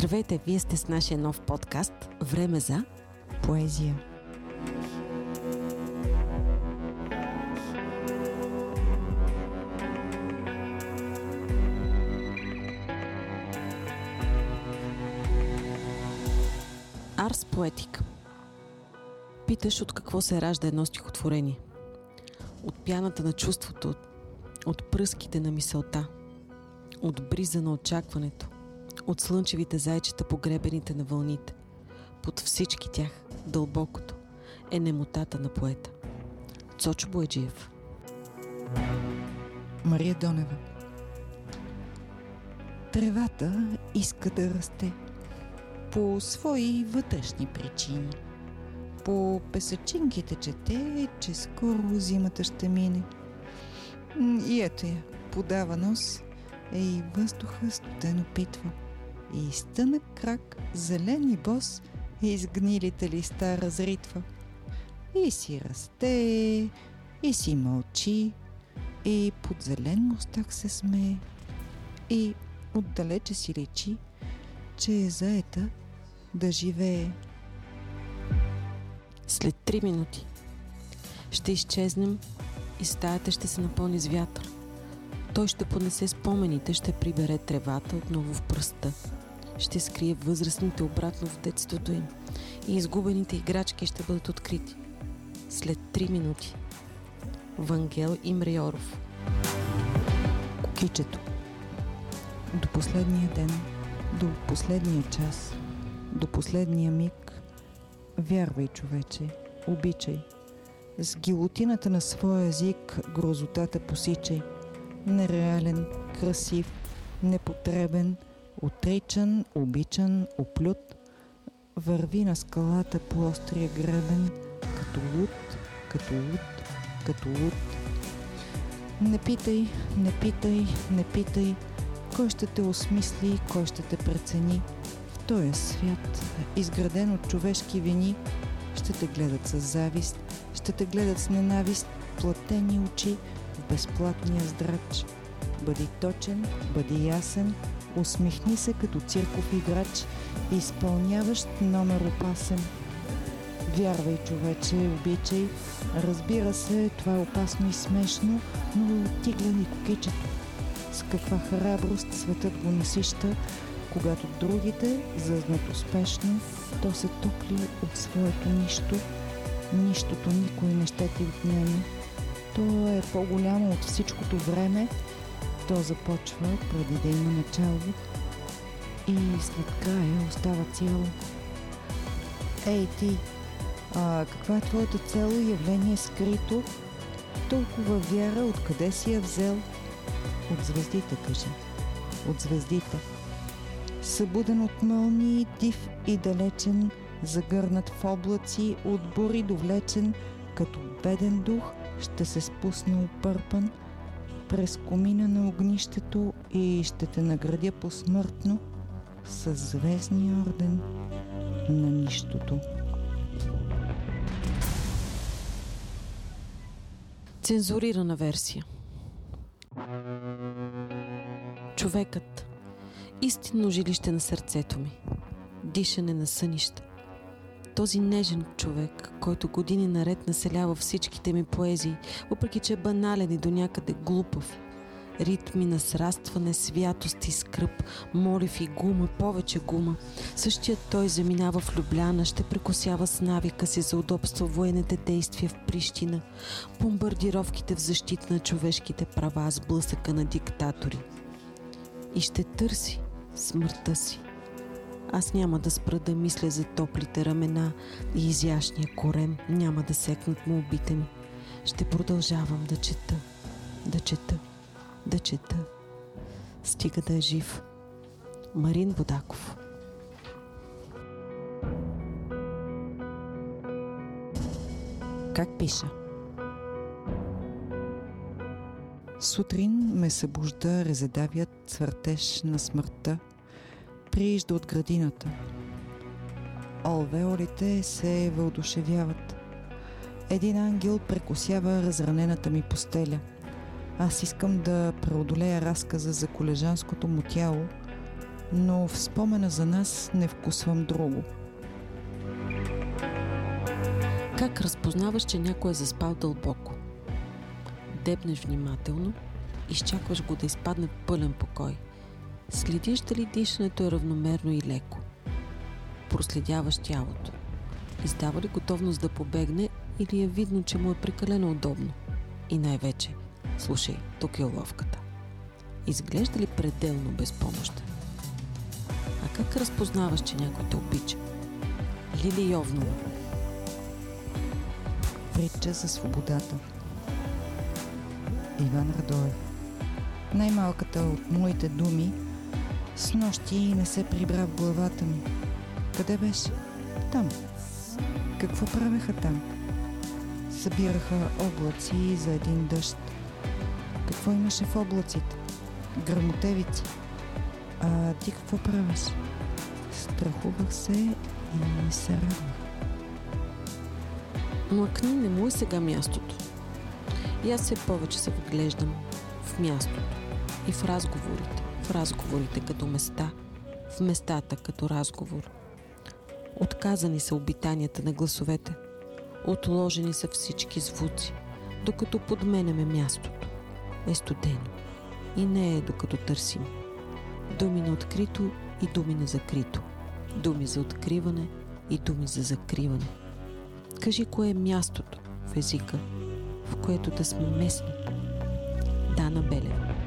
Здравейте, вие сте с нашия нов подкаст Време за поезия. Арс поетика Питаш от какво се ражда едно стихотворение. От пяната на чувството, от пръските на мисълта, от бриза на очакването, от слънчевите зайчета по гребените на вълните. Под всички тях дълбокото е немотата на поета. Цочо Боеджиев Мария Донева Тревата иска да расте по свои вътрешни причини. По песачинките чете, че скоро зимата ще мине. И ето я, подава нос, е и въздуха студено питва и стънък крак, зелен и бос, изгнилите листа разритва. И си расте, и си мълчи, и под зелен мустак се смее, и отдалече си речи, че е заета да живее. След три минути ще изчезнем и стаята ще се напълни с вятър. Той ще понесе спомените, ще прибере тревата отново в пръста ще скрие възрастните обратно в детството им и изгубените играчки ще бъдат открити. След 3 минути. Вангел Имриоров Кукичето До последния ден, до последния час, до последния миг, вярвай, човече, обичай. С гилотината на своя език грозотата посичай. Нереален, красив, непотребен – Отричан, обичан, оплют, върви на скалата по острия гребен, като луд, като луд, като луд. Не питай, не питай, не питай, кой ще те осмисли, кой ще те прецени. В този свят, изграден от човешки вини, ще те гледат с завист, ще те гледат с ненавист, платени очи в безплатния здрач. Бъди точен, бъди ясен, Усмихни се като цирков играч, изпълняващ номер опасен. Вярвай, човече, обичай. Разбира се, това е опасно и смешно, но ти гледай кукичето. С каква храброст светът го насища, когато другите зъзнат успешно, то се топли от своето нищо. Нищото никой не ще ти отнеме. То е по-голямо от всичкото време, то започва преди да има начало и след края остава цяло. Ей ти, а каква е твоята цел явление скрито? Толкова вяра, откъде си я взел? От звездите, кажи. От звездите. Събуден от мълни, див и далечен, загърнат в облаци, от бури довлечен, като беден дух, ще се спусне опърпан – през комина на огнището и ще те наградя посмъртно с звездния орден на нищото. Цензурирана версия. Човекът. Истинно жилище на сърцето ми. Дишане на сънища този нежен човек, който години наред населява всичките ми поезии, въпреки че е банален и до някъде глупав. Ритми на срастване, святост и скръп, молив и гума, повече гума. Същият той заминава в Любляна, ще прекосява с навика си за удобство военните действия в Прищина, бомбардировките в защита на човешките права с блъсъка на диктатори. И ще търси смъртта си аз няма да спра да мисля за топлите ramена и изящния корем, няма да секнат му убите ми. Ще продължавам да чета, да чета, да чета. Стига да е жив. Марин Бодаков Как пиша? Сутрин ме събужда резедавият цвъртеж на смъртта – приижда от градината. Алвеолите се въодушевяват. Един ангел прекосява разранената ми постеля. Аз искам да преодолея разказа за колежанското му тяло, но в спомена за нас не вкусвам друго. Как разпознаваш, че някой е заспал дълбоко? Дебнеш внимателно, изчакваш го да изпадне пълен покой. Следиш дали дишането е равномерно и леко. Проследяваш тялото. Издава ли готовност да побегне или е видно, че му е прекалено удобно? И най-вече, слушай, тук е уловката. Изглежда ли пределно безпомощен? А как разпознаваш, че някой те обича? Лили Йовнова. Притча за свободата. Иван Радоев. Най-малката от моите думи с нощи не се прибра в главата ми. Къде беше? Там. Какво правеха там? Събираха облаци за един дъжд. Какво имаше в облаците? Грамотевици. А ти какво правиш? Страхувах се и се радвах. Млъкни не му е сега мястото. И аз все повече се вглеждам в мястото и в разговорите. В разговорите като места, в местата като разговор. Отказани са обитанията на гласовете. Отложени са всички звуци, докато подменяме мястото. Е студено. И не е докато търсим. Думи на открито и думи на закрито. Думи за откриване и думи за закриване. Кажи кое е мястото в езика, в което да сме местни. Дана Белева